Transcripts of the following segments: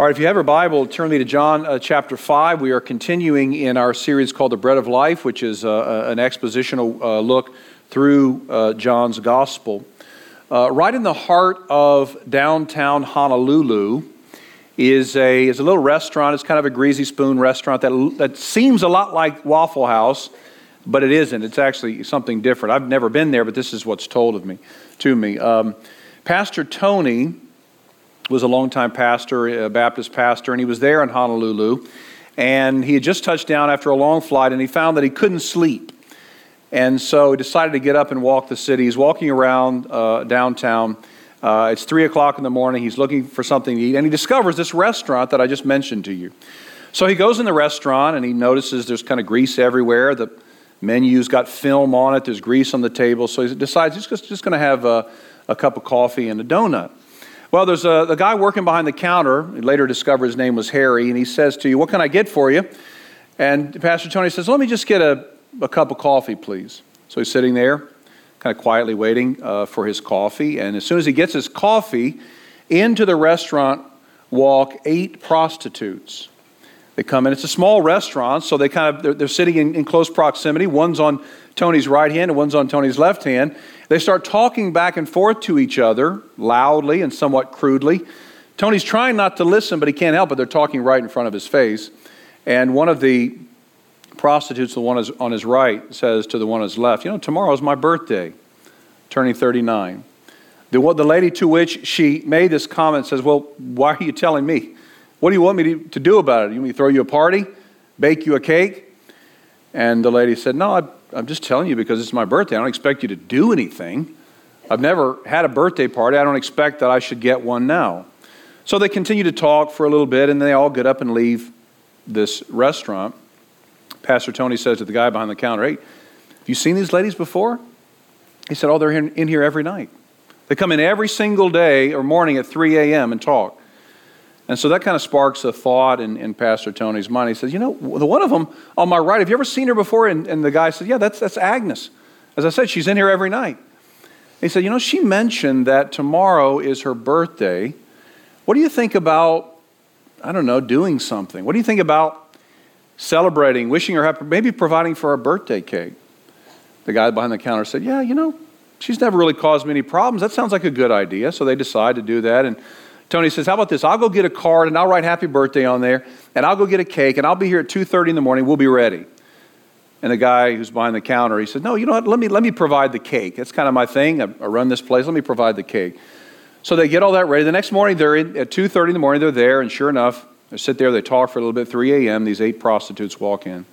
All right, if you have your Bible, turn me to John uh, chapter 5. We are continuing in our series called The Bread of Life, which is uh, an expositional uh, look through uh, John's Gospel. Uh, right in the heart of downtown Honolulu is a, is a little restaurant. It's kind of a greasy spoon restaurant that, that seems a lot like Waffle House, but it isn't. It's actually something different. I've never been there, but this is what's told of me, to me. Um, Pastor Tony was a longtime pastor, a Baptist pastor, and he was there in Honolulu. And he had just touched down after a long flight, and he found that he couldn't sleep. And so he decided to get up and walk the city. He's walking around uh, downtown. Uh, it's 3 o'clock in the morning. He's looking for something to eat, and he discovers this restaurant that I just mentioned to you. So he goes in the restaurant, and he notices there's kind of grease everywhere. The menu's got film on it, there's grease on the table. So he decides he's just, just going to have a, a cup of coffee and a donut. Well, there's a, a guy working behind the counter. Later discovered his name was Harry, and he says to you, What can I get for you? And Pastor Tony says, Let me just get a, a cup of coffee, please. So he's sitting there, kind of quietly waiting uh, for his coffee. And as soon as he gets his coffee, into the restaurant walk eight prostitutes. They come in. It's a small restaurant, so they kind of they're, they're sitting in, in, close proximity. One's on Tony's right hand and one's on Tony's left hand. They start talking back and forth to each other loudly and somewhat crudely. Tony's trying not to listen, but he can't help it. They're talking right in front of his face. And one of the prostitutes, the one on his right, says to the one on his left, You know, tomorrow's my birthday, turning 39. The, the lady to which she made this comment says, Well, why are you telling me? What do you want me to, to do about it? You want me to throw you a party? Bake you a cake? And the lady said, No, I, I'm just telling you because it's my birthday. I don't expect you to do anything. I've never had a birthday party. I don't expect that I should get one now. So they continue to talk for a little bit, and they all get up and leave this restaurant. Pastor Tony says to the guy behind the counter, Hey, have you seen these ladies before? He said, Oh, they're in here every night. They come in every single day or morning at 3 a.m. and talk. And so that kind of sparks a thought in, in Pastor Tony's mind. He says, You know, the one of them on my right, have you ever seen her before? And, and the guy said, Yeah, that's, that's Agnes. As I said, she's in here every night. He said, You know, she mentioned that tomorrow is her birthday. What do you think about, I don't know, doing something? What do you think about celebrating, wishing her happy, maybe providing for her birthday cake? The guy behind the counter said, Yeah, you know, she's never really caused me any problems. That sounds like a good idea. So they decide to do that. And Tony says, How about this? I'll go get a card and I'll write happy birthday on there, and I'll go get a cake, and I'll be here at 2.30 in the morning. We'll be ready. And the guy who's behind the counter, he said, No, you know what? Let me, let me provide the cake. That's kind of my thing. I, I run this place. Let me provide the cake. So they get all that ready. The next morning, they're in, at 2.30 in the morning, they're there, and sure enough, they sit there, they talk for a little bit. 3 a.m., these eight prostitutes walk in.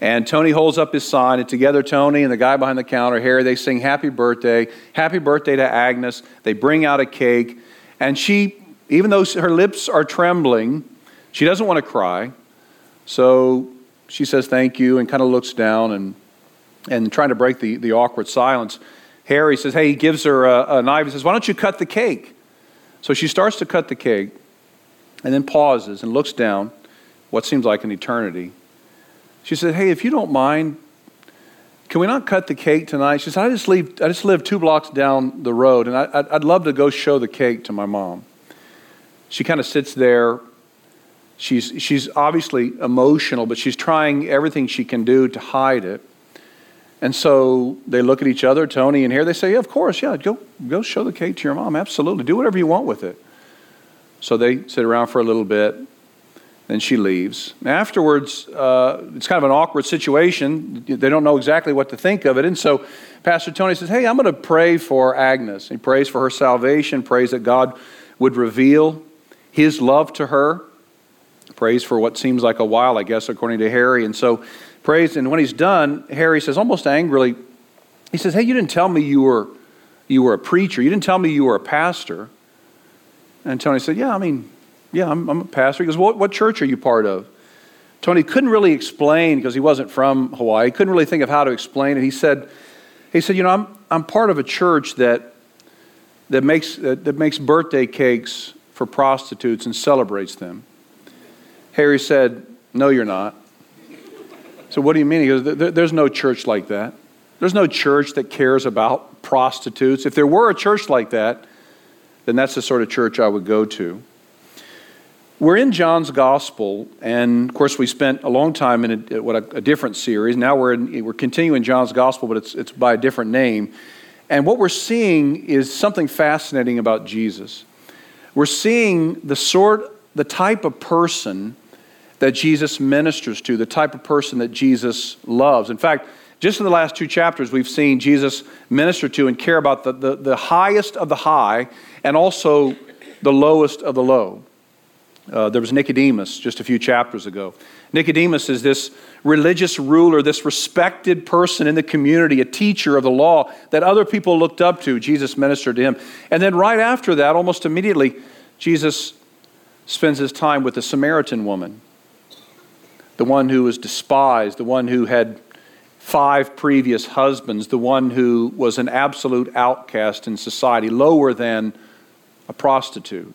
And Tony holds up his sign, and together, Tony and the guy behind the counter, Harry, they sing happy birthday, happy birthday to Agnes. They bring out a cake, and she even though her lips are trembling, she doesn't want to cry. So she says thank you and kind of looks down and, and trying to break the, the awkward silence. Harry says, Hey, he gives her a, a knife and says, Why don't you cut the cake? So she starts to cut the cake and then pauses and looks down, what seems like an eternity. She said, Hey, if you don't mind, can we not cut the cake tonight? She said, I just, leave, I just live two blocks down the road, and I, I'd love to go show the cake to my mom. She kind of sits there. She's, she's obviously emotional, but she's trying everything she can do to hide it. And so they look at each other, Tony and Harry. They say, yeah, Of course, yeah, go, go show the cake to your mom. Absolutely. Do whatever you want with it. So they sit around for a little bit. Then she leaves. Afterwards, uh, it's kind of an awkward situation. They don't know exactly what to think of it. And so Pastor Tony says, Hey, I'm going to pray for Agnes. He prays for her salvation, prays that God would reveal his love to her. Prays for what seems like a while, I guess, according to Harry. And so prays, and when he's done, Harry says almost angrily, he says, Hey, you didn't tell me you were you were a preacher. You didn't tell me you were a pastor. And Tony said, Yeah, I mean, yeah, I'm, I'm a pastor. He goes, what, what church are you part of? Tony couldn't really explain because he wasn't from Hawaii. He couldn't really think of how to explain it. He said, he said, you know, I'm, I'm part of a church that, that, makes, that, that makes birthday cakes for prostitutes and celebrates them. Harry said, No, you're not. So, what do you mean? He goes, There's no church like that. There's no church that cares about prostitutes. If there were a church like that, then that's the sort of church I would go to. We're in John's Gospel, and of course, we spent a long time in a, what a, a different series. Now we're, in, we're continuing John's Gospel, but it's, it's by a different name. And what we're seeing is something fascinating about Jesus. We're seeing the sort, the type of person that Jesus ministers to, the type of person that Jesus loves. In fact, just in the last two chapters, we've seen Jesus minister to and care about the, the, the highest of the high and also the lowest of the low. Uh, there was Nicodemus just a few chapters ago. Nicodemus is this religious ruler, this respected person in the community, a teacher of the law that other people looked up to. Jesus ministered to him. And then, right after that, almost immediately, Jesus spends his time with the Samaritan woman, the one who was despised, the one who had five previous husbands, the one who was an absolute outcast in society, lower than a prostitute.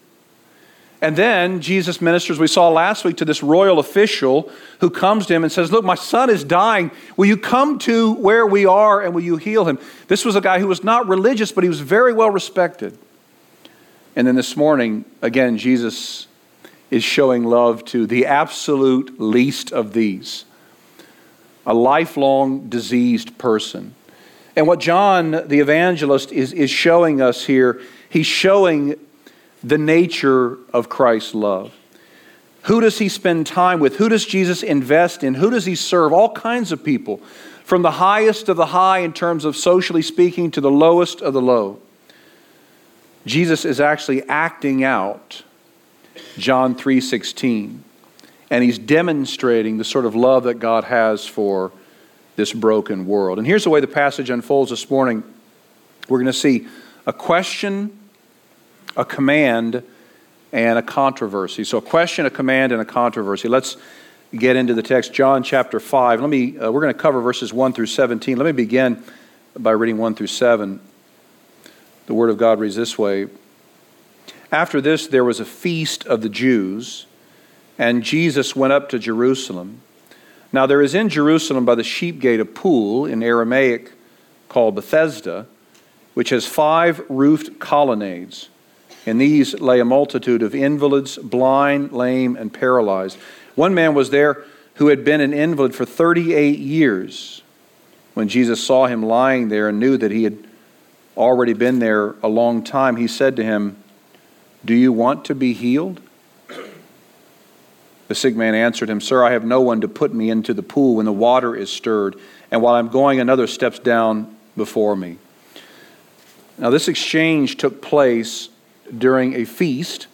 And then Jesus ministers, we saw last week, to this royal official who comes to him and says, Look, my son is dying. Will you come to where we are and will you heal him? This was a guy who was not religious, but he was very well respected. And then this morning, again, Jesus is showing love to the absolute least of these a lifelong diseased person. And what John the evangelist is, is showing us here, he's showing the nature of Christ's love. Who does he spend time with? Who does Jesus invest in? Who does he serve? All kinds of people, from the highest of the high in terms of socially speaking to the lowest of the low. Jesus is actually acting out John 3:16 and he's demonstrating the sort of love that God has for this broken world. And here's the way the passage unfolds this morning. We're going to see a question a command and a controversy. So, a question, a command, and a controversy. Let's get into the text. John chapter 5. Let me, uh, we're going to cover verses 1 through 17. Let me begin by reading 1 through 7. The Word of God reads this way After this, there was a feast of the Jews, and Jesus went up to Jerusalem. Now, there is in Jerusalem by the sheep gate a pool in Aramaic called Bethesda, which has five roofed colonnades. In these lay a multitude of invalids, blind, lame, and paralyzed. One man was there who had been an invalid for 38 years. When Jesus saw him lying there and knew that he had already been there a long time, he said to him, Do you want to be healed? The sick man answered him, Sir, I have no one to put me into the pool when the water is stirred, and while I'm going, another steps down before me. Now, this exchange took place during a feast.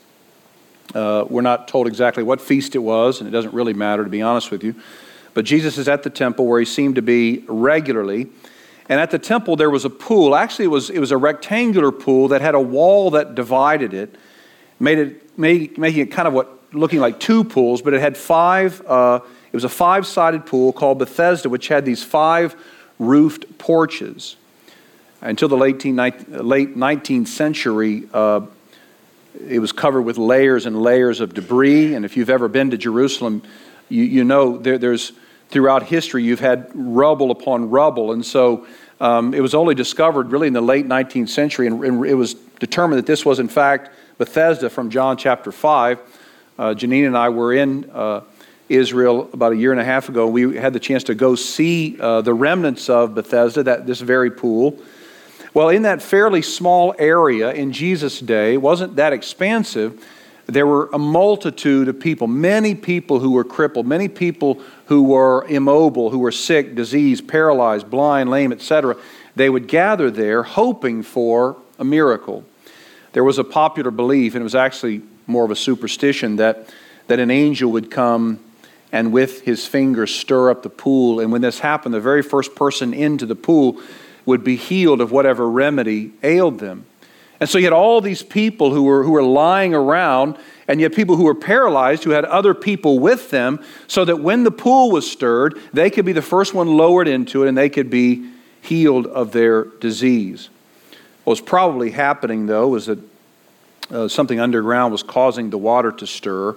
Uh, we're not told exactly what feast it was, and it doesn't really matter, to be honest with you. But Jesus is at the temple where he seemed to be regularly. And at the temple, there was a pool. Actually, it was, it was a rectangular pool that had a wall that divided it, made it made, making it kind of what looking like two pools, but it had five. Uh, it was a five-sided pool called Bethesda, which had these five roofed porches. Until the late, late 19th century, uh, it was covered with layers and layers of debris. And if you've ever been to Jerusalem, you, you know there, there's throughout history you've had rubble upon rubble. And so um, it was only discovered really in the late 19th century, and, and, it was determined that this was in fact Bethesda from John chapter 5. Uh, Janine and I were in uh, Israel about a year and a half ago. We had the chance to go see uh, the remnants of Bethesda, that, this very pool. Well, in that fairly small area in Jesus' day, wasn't that expansive. There were a multitude of people, many people who were crippled, many people who were immobile, who were sick, diseased, paralyzed, blind, lame, etc. They would gather there hoping for a miracle. There was a popular belief, and it was actually more of a superstition, that, that an angel would come and with his finger stir up the pool. And when this happened, the very first person into the pool would be healed of whatever remedy ailed them. And so you had all these people who were, who were lying around, and you had people who were paralyzed who had other people with them, so that when the pool was stirred, they could be the first one lowered into it and they could be healed of their disease. What was probably happening, though, was that uh, something underground was causing the water to stir.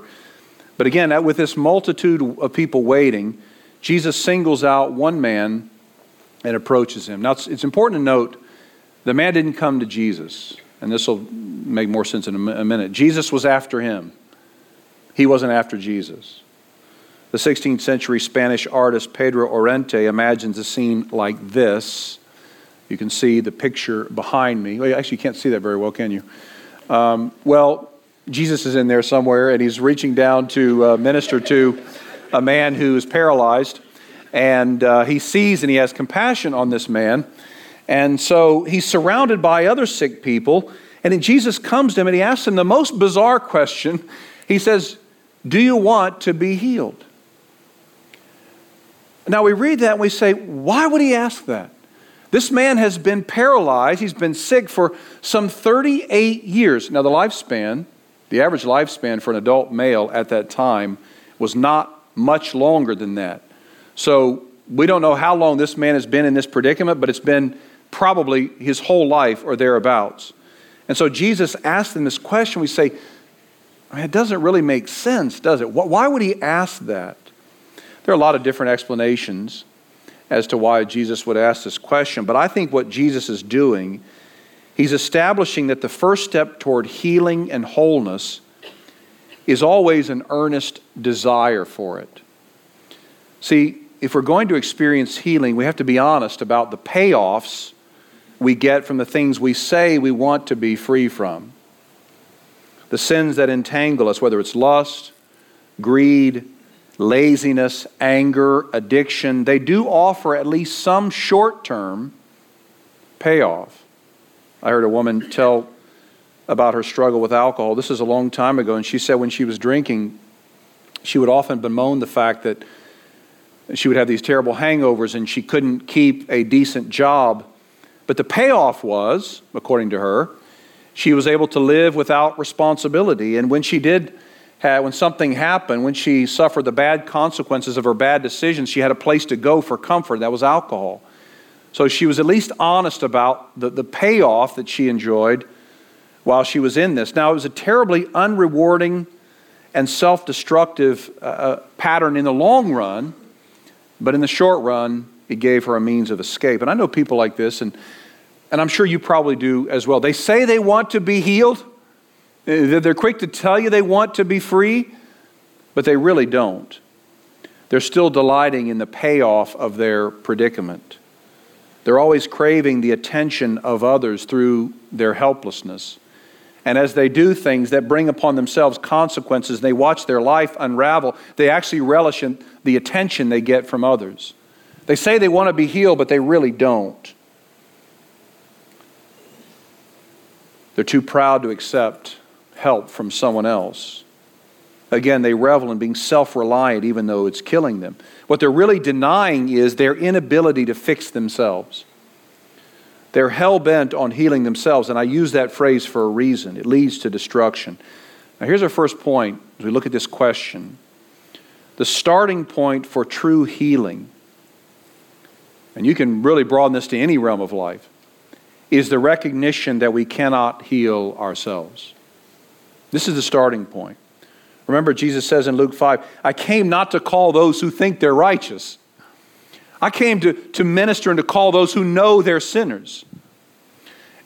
But again, with this multitude of people waiting, Jesus singles out one man and approaches him. Now, it's, it's important to note the man didn't come to Jesus, and this will make more sense in a minute. Jesus was after him. He wasn't after Jesus. The 16th century Spanish artist Pedro Llorente imagines a scene like this. You can see the picture behind me. Well, actually, you can't see that very well, can you? Um, well, Jesus is in there somewhere, and he's reaching down to uh, minister to a man who is paralyzed. And uh, he sees and he has compassion on this man. And so he's surrounded by other sick people. And then Jesus comes to him and he asks him the most bizarre question. He says, Do you want to be healed? Now we read that and we say, why would he ask that? This man has been paralyzed. He's been sick for some 38 years. Now, the lifespan, the average lifespan for an adult male at that time was not much longer than that. So, we don't know how long this man has been in this predicament, but it's been probably his whole life or thereabouts. And so, Jesus asked him this question. We say, it doesn't really make sense, does it? Why would he ask that? There are a lot of different explanations as to why Jesus would ask this question, but I think what Jesus is doing, he's establishing that the first step toward healing and wholeness is always an earnest desire for it. See, if we're going to experience healing, we have to be honest about the payoffs we get from the things we say we want to be free from. The sins that entangle us, whether it's lust, greed, laziness, anger, addiction, they do offer at least some short term payoff. I heard a woman tell about her struggle with alcohol. This is a long time ago, and she said when she was drinking, she would often bemoan the fact that she would have these terrible hangovers and she couldn't keep a decent job. But the payoff was, according to her, she was able to live without responsibility. And when she did had, when something happened, when she suffered the bad consequences of her bad decisions, she had a place to go for comfort. That was alcohol. So she was at least honest about the, the payoff that she enjoyed while she was in this. Now, it was a terribly unrewarding and self destructive uh, uh, pattern in the long run, but in the short run, it gave her a means of escape. And I know people like this, and, and I'm sure you probably do as well. They say they want to be healed, uh, they're quick to tell you they want to be free, but they really don't. They're still delighting in the payoff of their predicament. They're always craving the attention of others through their helplessness. And as they do things that bring upon themselves consequences, they watch their life unravel, they actually relish in the attention they get from others. They say they want to be healed, but they really don't. They're too proud to accept help from someone else. Again, they revel in being self reliant, even though it's killing them. What they're really denying is their inability to fix themselves. They're hell bent on healing themselves, and I use that phrase for a reason. It leads to destruction. Now, here's our first point as we look at this question the starting point for true healing, and you can really broaden this to any realm of life, is the recognition that we cannot heal ourselves. This is the starting point. Remember, Jesus says in Luke 5, I came not to call those who think they're righteous. I came to, to minister and to call those who know they're sinners.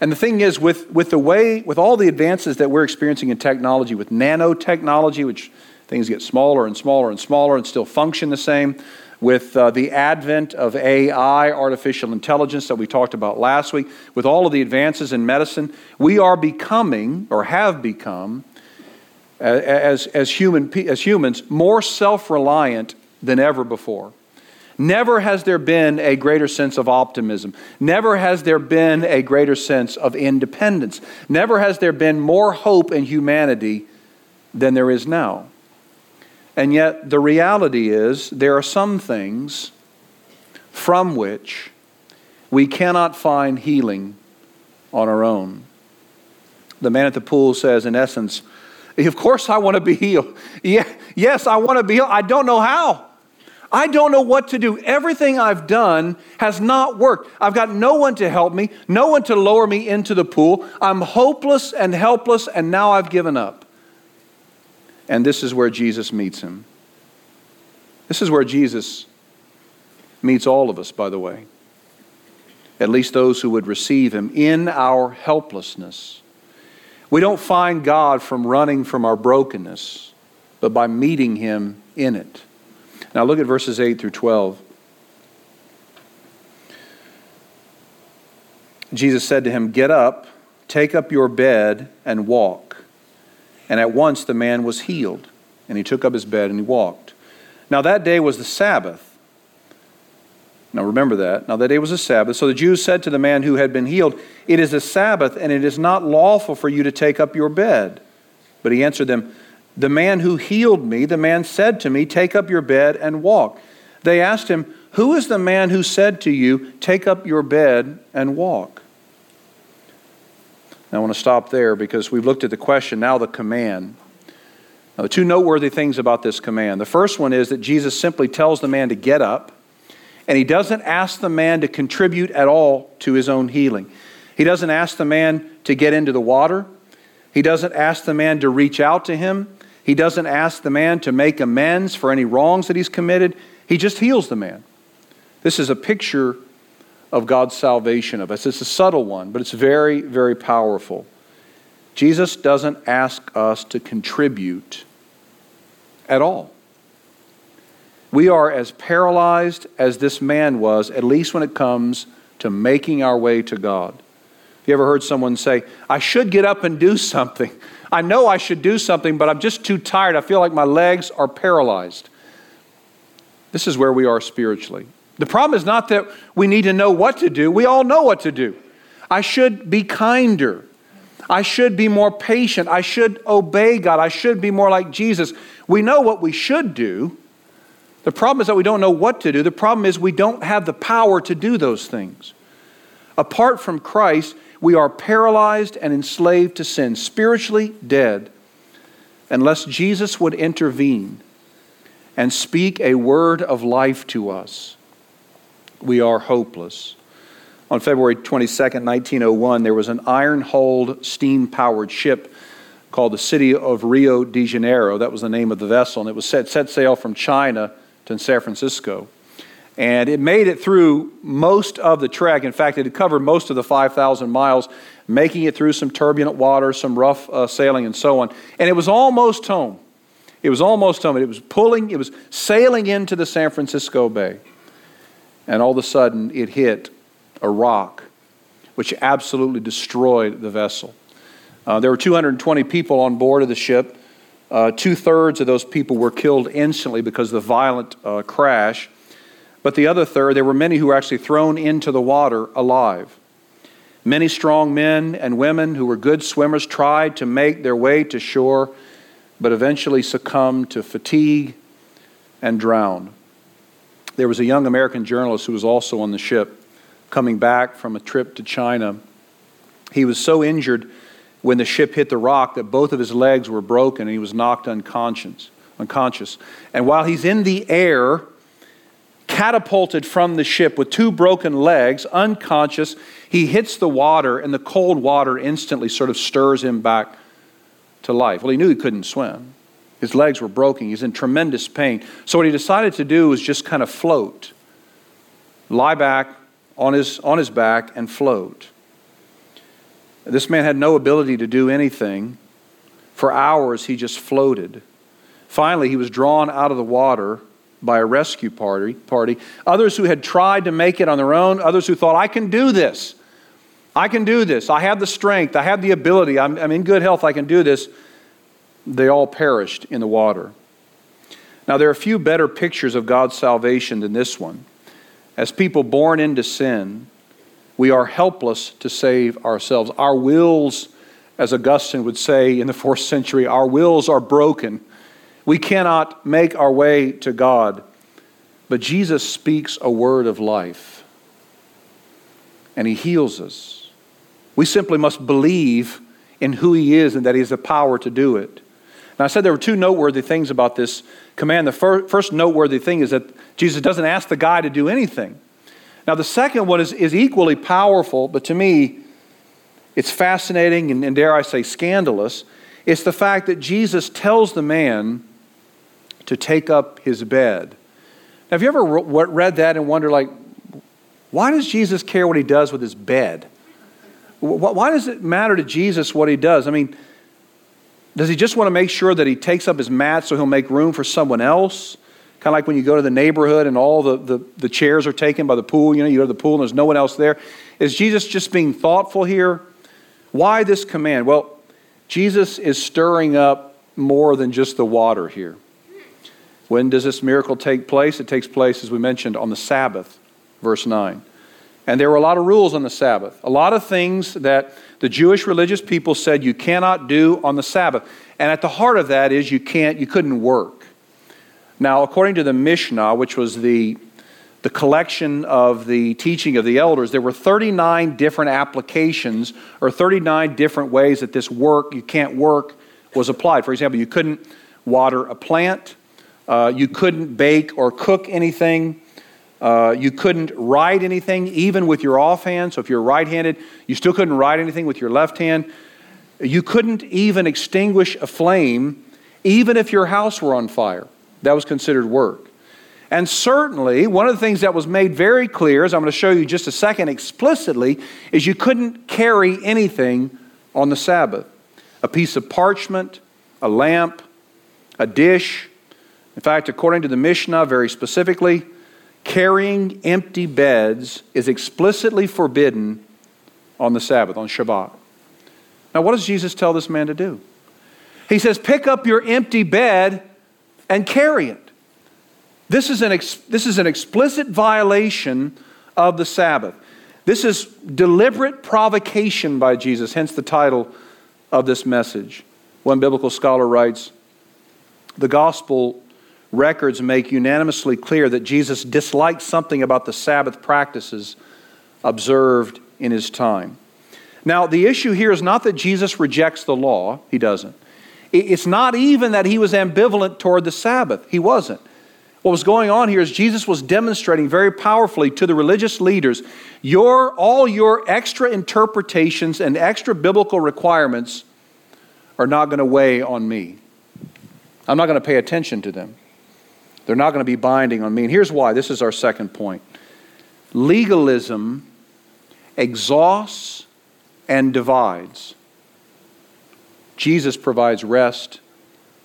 And the thing is, with, with the way, with all the advances that we're experiencing in technology, with nanotechnology, which things get smaller and smaller and smaller and still function the same, with uh, the advent of AI, artificial intelligence, that we talked about last week, with all of the advances in medicine, we are becoming, or have become, as, as, human, as humans more self reliant than ever before. Never has there been a greater sense of optimism. Never has there been a greater sense of independence. Never has there been more hope in humanity than there is now. And yet, the reality is, there are some things from which we cannot find healing on our own. The man at the pool says, in essence, of course, I want to be healed. Yeah, yes, I want to be healed. I don't know how. I don't know what to do. Everything I've done has not worked. I've got no one to help me, no one to lower me into the pool. I'm hopeless and helpless, and now I've given up. And this is where Jesus meets him. This is where Jesus meets all of us, by the way, at least those who would receive him in our helplessness we don't find God from running from our brokenness, but by meeting him in it. Now look at verses 8 through 12. Jesus said to him, Get up, take up your bed, and walk. And at once the man was healed, and he took up his bed and he walked. Now that day was the Sabbath. Now remember that. Now that day was a Sabbath. So the Jews said to the man who had been healed, It is a Sabbath, and it is not lawful for you to take up your bed. But he answered them, The man who healed me, the man said to me, Take up your bed and walk. They asked him, Who is the man who said to you, Take up your bed and walk? Now, I want to stop there because we've looked at the question, now the command. Now, the two noteworthy things about this command. The first one is that Jesus simply tells the man to get up, and he doesn't ask the man to contribute at all to his own healing. He doesn't ask the man to get into the water. He doesn't ask the man to reach out to him. He doesn't ask the man to make amends for any wrongs that he's committed. He just heals the man. This is a picture of God's salvation of us. It's a subtle one, but it's very, very powerful. Jesus doesn't ask us to contribute at all. We are as paralyzed as this man was, at least when it comes to making our way to God. You ever heard someone say, I should get up and do something? I know I should do something, but I'm just too tired. I feel like my legs are paralyzed. This is where we are spiritually. The problem is not that we need to know what to do, we all know what to do. I should be kinder. I should be more patient. I should obey God. I should be more like Jesus. We know what we should do. The problem is that we don't know what to do. The problem is we don't have the power to do those things. Apart from Christ, we are paralyzed and enslaved to sin, spiritually dead, unless Jesus would intervene and speak a word of life to us we are hopeless. On February 22nd, 1901, there was an iron hulled, steam powered ship called the City of Rio de Janeiro. That was the name of the vessel, and it was set, set sail from China to San Francisco. And it made it through most of the trek. In fact, it had covered most of the 5,000 miles, making it through some turbulent water, some rough uh, sailing, and so on. And it was almost home. It was almost home. It was pulling, it was sailing into the San Francisco Bay and all of a sudden it hit a rock, which absolutely destroyed the vessel. Uh, there were 220 people on board of the ship. Uh, Two thirds of those people were killed instantly because of the violent uh, crash. But the other third, there were many who were actually thrown into the water alive. Many strong men and women who were good swimmers tried to make their way to shore, but eventually succumbed to fatigue and drowned. There was a young American journalist who was also on the ship coming back from a trip to China. He was so injured when the ship hit the rock that both of his legs were broken and he was knocked unconscious. unconscious. And while he's in the air, catapulted from the ship with two broken legs, unconscious, he hits the water, and the cold water instantly sort of stirs him back to life. Well, he knew he couldn't swim. His legs were broken. He's in tremendous pain. So, what he decided to do was just kind of float, lie back on his, on his back and float. This man had no ability to do anything. For hours, he just floated. Finally, he was drawn out of the water by a rescue party, party. Others who had tried to make it on their own, others who thought, I can do this. I can do this. I have the strength. I have the ability. I'm, I'm in good health. I can do this they all perished in the water. Now, there are few better pictures of God's salvation than this one. As people born into sin, we are helpless to save ourselves. Our wills, as Augustine would say in the fourth century, our wills are broken. We cannot make our way to God. But Jesus speaks a word of life, and He heals us. We simply must believe in who He is and that He has the power to do it. Now, I said there were two noteworthy things about this command. The fir- first noteworthy thing is that Jesus doesn't ask the guy to do anything. Now, the second one is, is equally powerful, but to me, it's fascinating and, and dare I say, scandalous. It's the fact that Jesus tells the man to take up his bed. Now, have you ever read that and wonder, like, why does Jesus care what he does with his bed? Why does it matter to Jesus what he does? I mean, Does he just want to make sure that he takes up his mat so he'll make room for someone else? Kind of like when you go to the neighborhood and all the, the, the chairs are taken by the pool. You know, you go to the pool and there's no one else there. Is Jesus just being thoughtful here? Why this command? Well, Jesus is stirring up more than just the water here. When does this miracle take place? It takes place, as we mentioned, on the Sabbath, verse 9. And there were a lot of rules on the Sabbath, a lot of things that the Jewish religious people said you cannot do on the Sabbath. And at the heart of that is you can't, you couldn't work. Now, according to the Mishnah, which was the, the collection of the teaching of the elders, there were 39 different applications or 39 different ways that this work, you can't work, was applied. For example, you couldn't water a plant, uh, you couldn't bake or cook anything. Uh, you couldn't write anything, even with your offhand. So if you're right handed, you still couldn't write anything with your left hand. You couldn't even extinguish a flame, even if your house were on fire. That was considered work. And certainly, one of the things that was made very clear, as I'm going to show you just a second explicitly, is you couldn't carry anything on the Sabbath a piece of parchment, a lamp, a dish. In fact, according to the Mishnah, very specifically, carrying empty beds is explicitly forbidden on the Sabbath, on Shabbat. Now, what does Jesus tell this man to do? He says, Pick up your empty bed and carry it. This is an, ex- this is an explicit violation of the Sabbath. This is deliberate provocation by Jesus, hence the title of this message. One biblical scholar writes The gospel records make unanimously clear that Jesus disliked something about the Sabbath practices observed in his time. Now, the issue here is not that Jesus rejects the law, he doesn't. It's not even that he was ambivalent toward the Sabbath, he wasn't. What was going on here is Jesus was demonstrating very powerfully to the religious leaders your, all your extra interpretations and extra biblical requirements are not going to weigh on me. I'm not going to pay attention to them. They're not going to be binding on me. And here's why. This is our second point. Legalism exhausts and divides. Jesus provides rest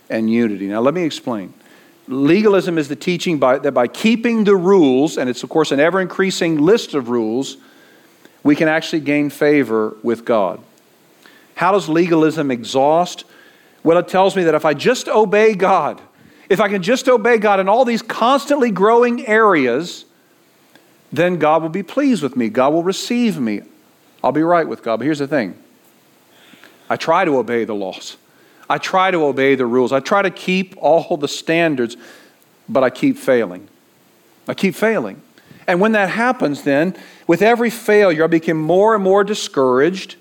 and unity. Now, let me explain. Legalism is the teaching by, that by keeping the rules, and it's, of course, an ever increasing list of rules, we can actually gain favor with God. How does legalism exhaust? Well, it tells me that if I just obey God, if I can just obey God in all these constantly growing areas, then God will be pleased with me. God will receive me. I'll be right with God. But here's the thing I try to obey the laws, I try to obey the rules, I try to keep all the standards, but I keep failing. I keep failing. And when that happens, then, with every failure, I become more and more discouraged.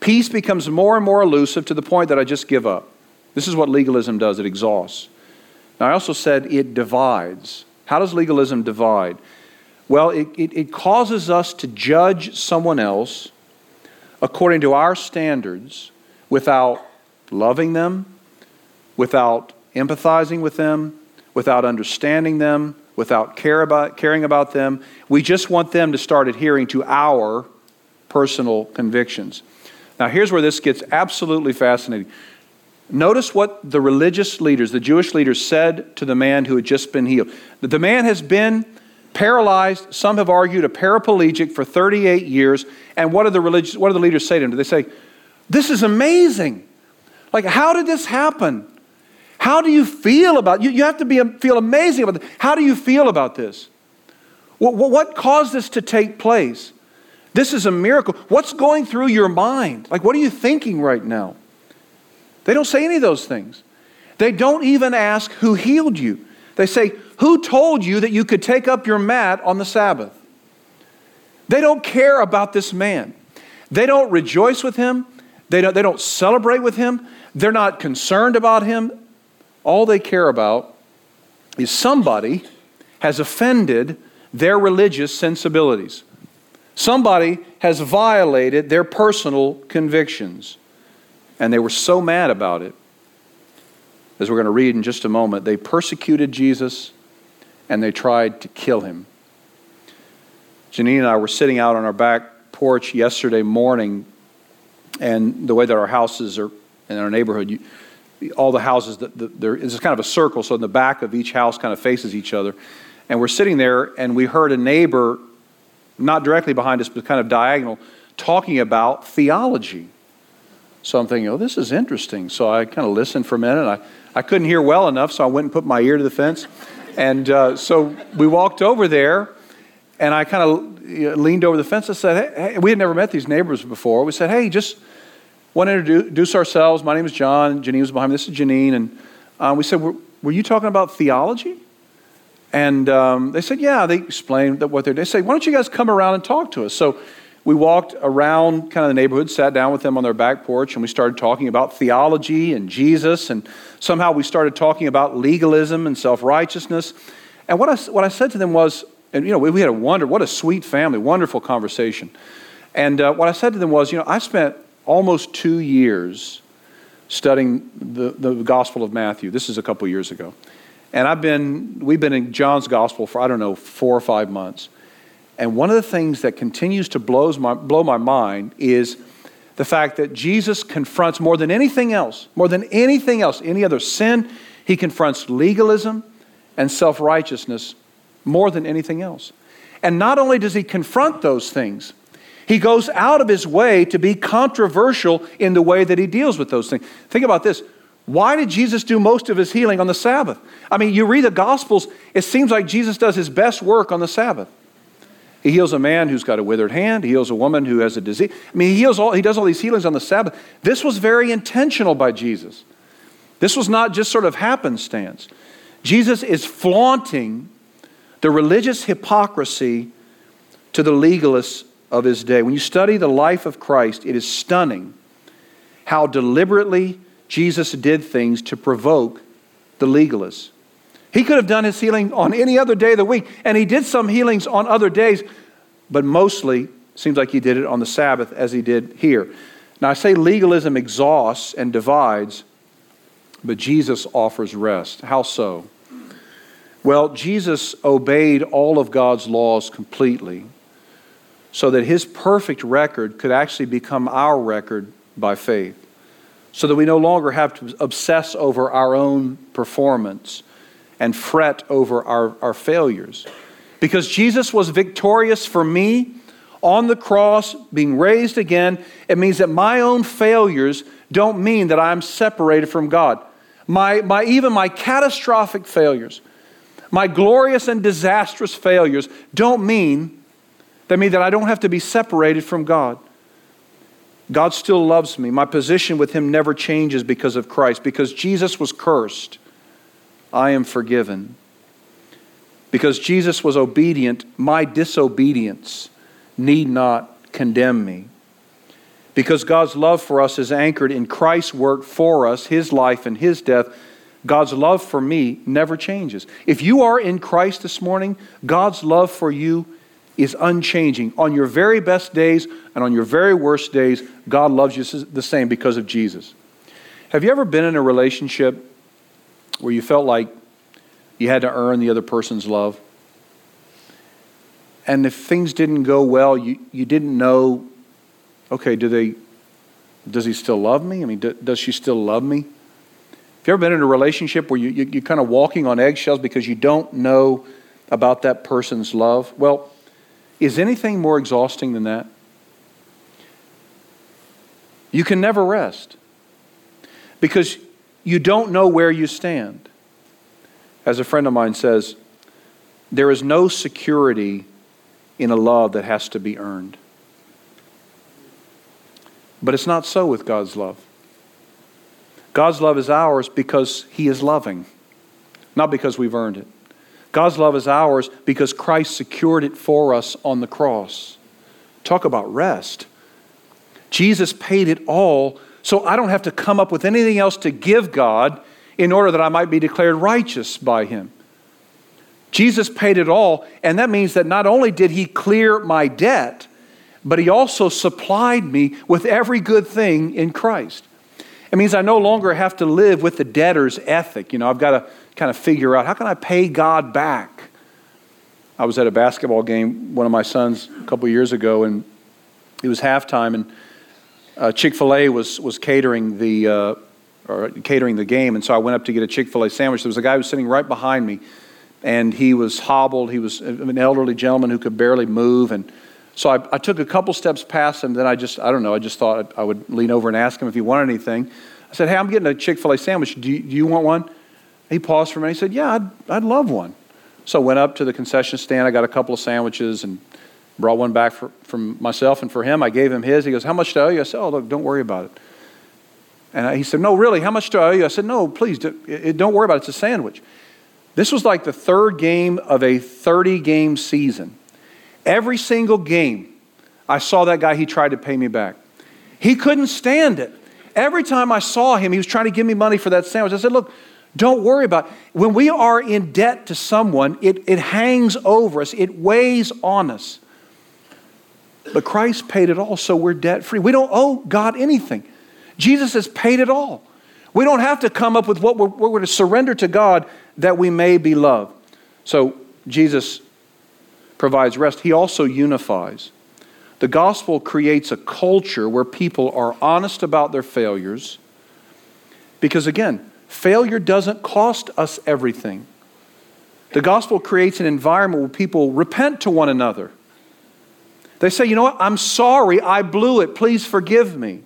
Peace becomes more and more elusive to the point that I just give up. This is what legalism does it exhausts. Now, I also said it divides. How does legalism divide? Well, it, it, it, causes us to judge someone else according to our standards without loving them, without empathizing with them, without understanding them, without care about, caring about them. We just want them to start adhering to our personal convictions. Now, here's where this gets absolutely fascinating. Notice what the religious leaders, the Jewish leaders, said to the man who had just been healed. The man has been paralyzed, some have argued a paraplegic for 38 years. And what do the religious, what do the leaders say to him? Do they say, This is amazing? Like, how did this happen? How do you feel about you? You have to be, feel amazing about this. How do you feel about this? What, what caused this to take place? This is a miracle. What's going through your mind? Like, what are you thinking right now? They don't say any of those things. They don't even ask who healed you. They say, Who told you that you could take up your mat on the Sabbath? They don't care about this man. They don't rejoice with him. They don't, they don't celebrate with him. They're not concerned about him. All they care about is somebody has offended their religious sensibilities. Somebody has violated their personal convictions. And they were so mad about it, as we're going to read in just a moment, they persecuted Jesus and they tried to kill him. Janine and I were sitting out on our back porch yesterday morning, and the way that our houses are in our neighborhood, you, all the houses, that the, there is kind of a circle, so in the back of each house kind of faces each other. And we're sitting there, and we heard a neighbor, not directly behind us, but kind of diagonal, talking about theology. So I'm thinking, oh, this is interesting. So I kind of listened for a minute. I, I couldn't hear well enough, so I went and put my ear to the fence. And uh, so we walked over there, and I kind of leaned over the fence and said, hey, hey, we had never met these neighbors before. We said, hey, just want to introduce ourselves. My name is John. Janine was behind me. This is Janine. And uh, we said, were, were, you talking about theology? And um, they said, yeah. They explained that what they're. They said, why don't you guys come around and talk to us? So we walked around kind of the neighborhood, sat down with them on their back porch, and we started talking about theology and Jesus. And somehow we started talking about legalism and self righteousness. And what I, what I said to them was, and you know, we, we had a wonder, what a sweet family, wonderful conversation. And uh, what I said to them was, you know, I spent almost two years studying the, the Gospel of Matthew. This is a couple years ago. And I've been, we've been in John's Gospel for, I don't know, four or five months. And one of the things that continues to blows my, blow my mind is the fact that Jesus confronts more than anything else, more than anything else, any other sin, he confronts legalism and self righteousness more than anything else. And not only does he confront those things, he goes out of his way to be controversial in the way that he deals with those things. Think about this. Why did Jesus do most of his healing on the Sabbath? I mean, you read the Gospels, it seems like Jesus does his best work on the Sabbath. He heals a man who's got a withered hand. He heals a woman who has a disease. I mean, he, heals all, he does all these healings on the Sabbath. This was very intentional by Jesus. This was not just sort of happenstance. Jesus is flaunting the religious hypocrisy to the legalists of his day. When you study the life of Christ, it is stunning how deliberately Jesus did things to provoke the legalists. He could have done his healing on any other day of the week, and he did some healings on other days, but mostly seems like he did it on the Sabbath as he did here. Now, I say legalism exhausts and divides, but Jesus offers rest. How so? Well, Jesus obeyed all of God's laws completely so that his perfect record could actually become our record by faith, so that we no longer have to obsess over our own performance and fret over our, our failures. Because Jesus was victorious for me on the cross, being raised again, it means that my own failures don't mean that I'm separated from God. My, my, even my catastrophic failures, my glorious and disastrous failures don't mean that mean that I don't have to be separated from God. God still loves me. My position with Him never changes because of Christ. Because Jesus was cursed, I am forgiven. Because Jesus was obedient, my disobedience need not condemn me. Because God's love for us is anchored in Christ's work for us, His life and His death, God's love for me never changes. If you are in Christ this morning, God's love for you is unchanging. On your very best days and on your very worst days, God loves you the same because of Jesus. Have you ever been in a relationship where you felt like you had to earn the other person's love? And if things didn't go well, you, you didn't know, okay, do they, does he still love me? I mean, do, does she still love me? Have you ever been in a relationship where you, you, you're kind of walking on eggshells because you don't know about that person's love? Well, is anything more exhausting than that? You can never rest because you don't know where you stand. As a friend of mine says, there is no security in a love that has to be earned. But it's not so with God's love. God's love is ours because He is loving, not because we've earned it. God's love is ours because Christ secured it for us on the cross. Talk about rest. Jesus paid it all, so I don't have to come up with anything else to give God in order that I might be declared righteous by Him. Jesus paid it all, and that means that not only did He clear my debt, but He also supplied me with every good thing in Christ. It means I no longer have to live with the debtor's ethic. You know, I've got to kind of figure out how can I pay God back? I was at a basketball game, one of my sons, a couple years ago, and it was halftime, and uh, Chick fil A was, was catering the, uh, or catering the game, and so I went up to get a Chick fil A sandwich. There was a guy who was sitting right behind me, and he was hobbled. He was an elderly gentleman who could barely move. And so I, I took a couple steps past him. Then I just, I don't know, I just thought I would lean over and ask him if he wanted anything. I said, Hey, I'm getting a Chick fil A sandwich. Do you, do you want one? He paused for a minute. He said, Yeah, I'd, I'd love one. So I went up to the concession stand. I got a couple of sandwiches and brought one back for, from myself and for him. I gave him his. He goes, How much do I owe you? I said, Oh, look, don't worry about it. And he said, No, really, how much do I owe you? I said, No, please, don't worry about it. It's a sandwich. This was like the third game of a 30 game season. Every single game, I saw that guy, he tried to pay me back. He couldn't stand it. Every time I saw him, he was trying to give me money for that sandwich. I said, Look, don't worry about it. When we are in debt to someone, it, it hangs over us, it weighs on us. But Christ paid it all, so we're debt free. We don't owe God anything. Jesus has paid it all. We don't have to come up with what we're, what we're to surrender to God that we may be loved. So Jesus provides rest. He also unifies. The gospel creates a culture where people are honest about their failures. Because again, failure doesn't cost us everything. The gospel creates an environment where people repent to one another. They say, you know what? I'm sorry, I blew it. Please forgive me.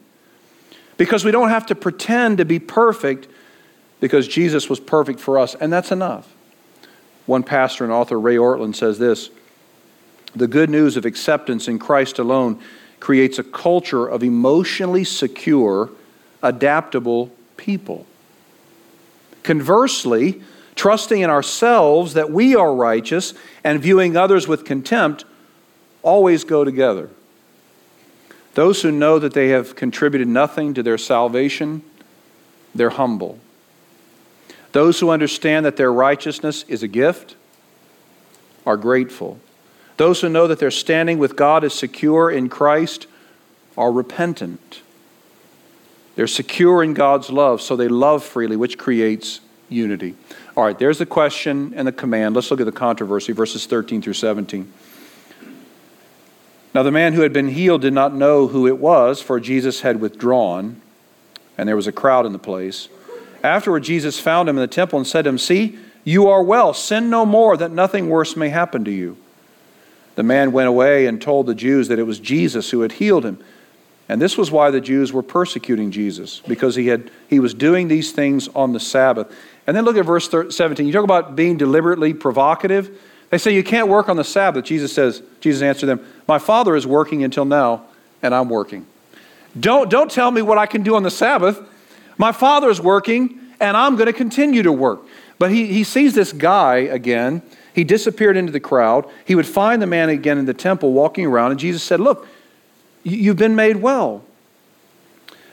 Because we don't have to pretend to be perfect because Jesus was perfect for us, and that's enough. One pastor and author, Ray Ortlund, says this The good news of acceptance in Christ alone creates a culture of emotionally secure, adaptable people. Conversely, trusting in ourselves that we are righteous and viewing others with contempt always go together. Those who know that they have contributed nothing to their salvation, they're humble. Those who understand that their righteousness is a gift are grateful. Those who know that their standing with God is secure in Christ are repentant. They're secure in God's love, so they love freely, which creates unity. All right, there's the question and the command. Let's look at the controversy, verses 13 through 17. Now, the man who had been healed did not know who it was, for Jesus had withdrawn, and there was a crowd in the place. Afterward, Jesus found him in the temple and said to him, See, you are well. Sin no more, that nothing worse may happen to you. The man went away and told the Jews that it was Jesus who had healed him. And this was why the Jews were persecuting Jesus, because he, had, he was doing these things on the Sabbath. And then look at verse 17. You talk about being deliberately provocative. They say you can't work on the Sabbath. Jesus says, Jesus answered them, My Father is working until now, and I'm working. Don't, don't tell me what I can do on the Sabbath. My Father is working, and I'm going to continue to work. But he, he sees this guy again. He disappeared into the crowd. He would find the man again in the temple walking around, and Jesus said, Look, you've been made well.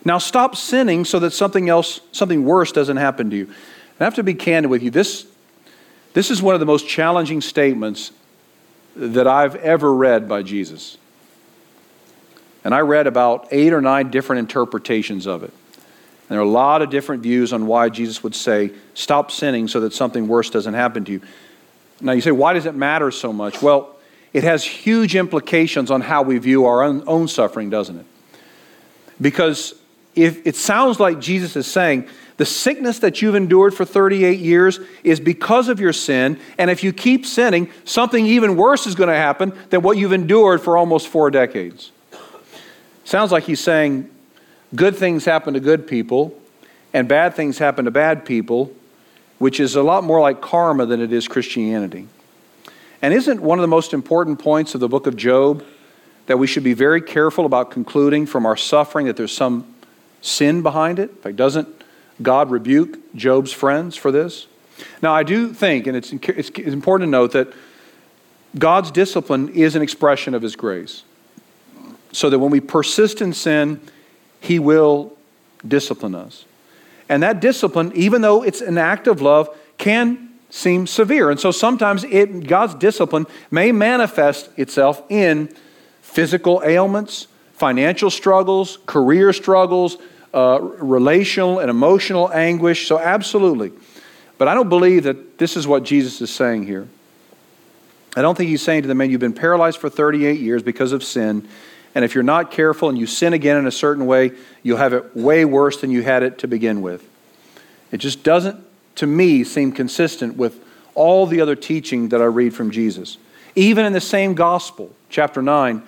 Now stop sinning so that something else, something worse doesn't happen to you. I have to be candid with you. This, this is one of the most challenging statements that I've ever read by Jesus. And I read about eight or nine different interpretations of it. And there are a lot of different views on why Jesus would say, stop sinning so that something worse doesn't happen to you. Now you say, why does it matter so much? Well, it has huge implications on how we view our own, own suffering, doesn't it? Because if it sounds like Jesus is saying, the sickness that you've endured for 38 years is because of your sin, and if you keep sinning, something even worse is going to happen than what you've endured for almost four decades. Sounds like he's saying good things happen to good people, and bad things happen to bad people, which is a lot more like karma than it is Christianity. And isn't one of the most important points of the book of Job that we should be very careful about concluding from our suffering that there's some sin behind it? In fact, doesn't God rebuke Job's friends for this? Now, I do think, and it's, it's important to note that God's discipline is an expression of His grace. So that when we persist in sin, He will discipline us. And that discipline, even though it's an act of love, can seem severe. And so sometimes it, God's discipline may manifest itself in physical ailments, financial struggles, career struggles, uh, relational and emotional anguish. So, absolutely. But I don't believe that this is what Jesus is saying here. I don't think he's saying to the man, You've been paralyzed for 38 years because of sin. And if you're not careful and you sin again in a certain way, you'll have it way worse than you had it to begin with. It just doesn't, to me, seem consistent with all the other teaching that I read from Jesus. Even in the same gospel, chapter 9,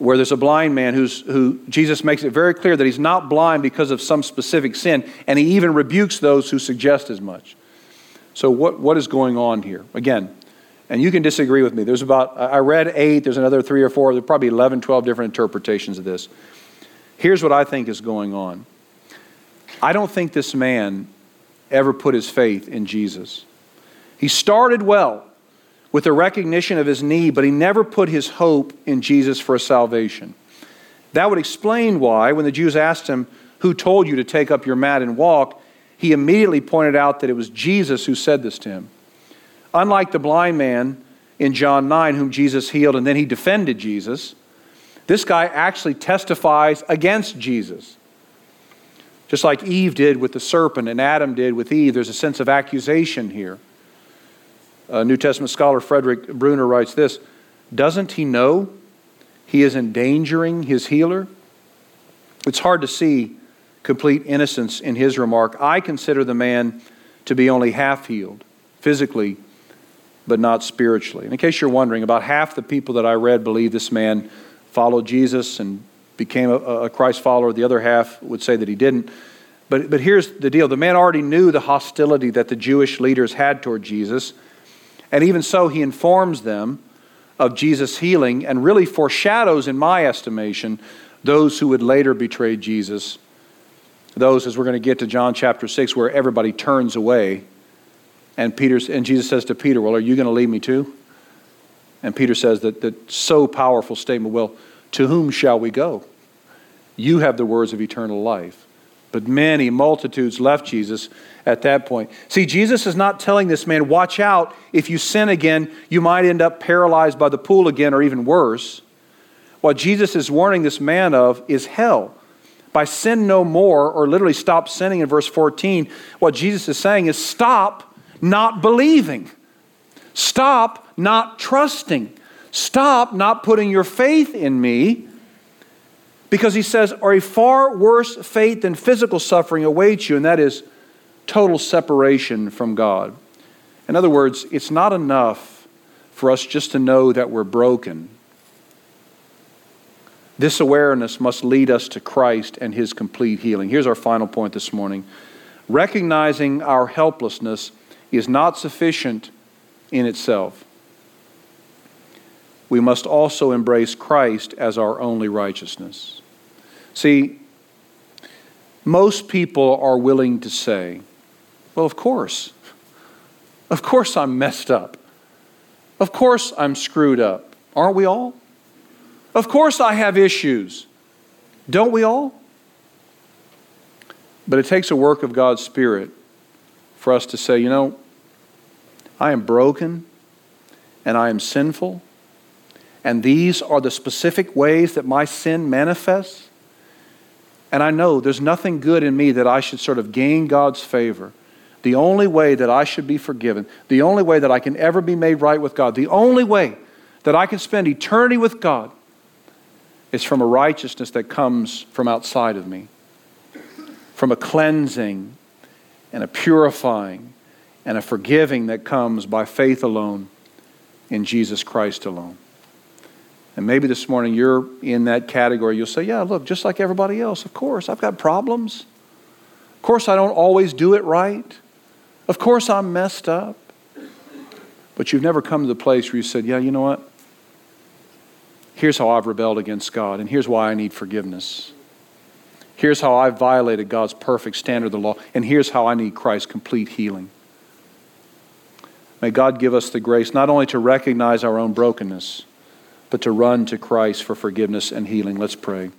where there's a blind man who's, who Jesus makes it very clear that he's not blind because of some specific sin, and he even rebukes those who suggest as much. So, what, what is going on here? Again, and you can disagree with me. There's about, I read eight, there's another three or four, there's probably 11, 12 different interpretations of this. Here's what I think is going on I don't think this man ever put his faith in Jesus. He started well with the recognition of his need, but he never put his hope in Jesus for salvation. That would explain why, when the Jews asked him, Who told you to take up your mat and walk? he immediately pointed out that it was Jesus who said this to him. Unlike the blind man in John 9, whom Jesus healed, and then he defended Jesus, this guy actually testifies against Jesus. Just like Eve did with the serpent and Adam did with Eve, there's a sense of accusation here. Uh, New Testament scholar Frederick Bruner writes this Doesn't he know he is endangering his healer? It's hard to see complete innocence in his remark. I consider the man to be only half healed, physically, but not spiritually. And in case you're wondering, about half the people that I read believe this man followed Jesus and became a, a Christ follower. The other half would say that he didn't. But, but here's the deal the man already knew the hostility that the Jewish leaders had toward Jesus. And even so, he informs them of Jesus' healing and really foreshadows, in my estimation, those who would later betray Jesus. Those, as we're going to get to John chapter 6, where everybody turns away. And, Peter's, and Jesus says to Peter, Well, are you going to leave me too? And Peter says that, that so powerful statement, Well, to whom shall we go? You have the words of eternal life. But many multitudes left Jesus at that point. See, Jesus is not telling this man, watch out, if you sin again, you might end up paralyzed by the pool again, or even worse. What Jesus is warning this man of is hell. By sin no more, or literally stop sinning in verse 14, what Jesus is saying is stop not believing, stop not trusting, stop not putting your faith in me because he says, a far worse fate than physical suffering awaits you, and that is total separation from God. In other words, it's not enough for us just to know that we're broken. This awareness must lead us to Christ and his complete healing. Here's our final point this morning. Recognizing our helplessness is not sufficient in itself. We must also embrace Christ as our only righteousness. See, most people are willing to say, well, of course. Of course I'm messed up. Of course I'm screwed up. Aren't we all? Of course I have issues. Don't we all? But it takes a work of God's Spirit for us to say, you know, I am broken and I am sinful, and these are the specific ways that my sin manifests. And I know there's nothing good in me that I should sort of gain God's favor. The only way that I should be forgiven, the only way that I can ever be made right with God, the only way that I can spend eternity with God is from a righteousness that comes from outside of me, from a cleansing and a purifying and a forgiving that comes by faith alone in Jesus Christ alone. And maybe this morning you're in that category. You'll say, Yeah, look, just like everybody else, of course, I've got problems. Of course, I don't always do it right. Of course, I'm messed up. But you've never come to the place where you said, Yeah, you know what? Here's how I've rebelled against God, and here's why I need forgiveness. Here's how I've violated God's perfect standard of the law, and here's how I need Christ's complete healing. May God give us the grace not only to recognize our own brokenness but to run to Christ for forgiveness and healing. Let's pray.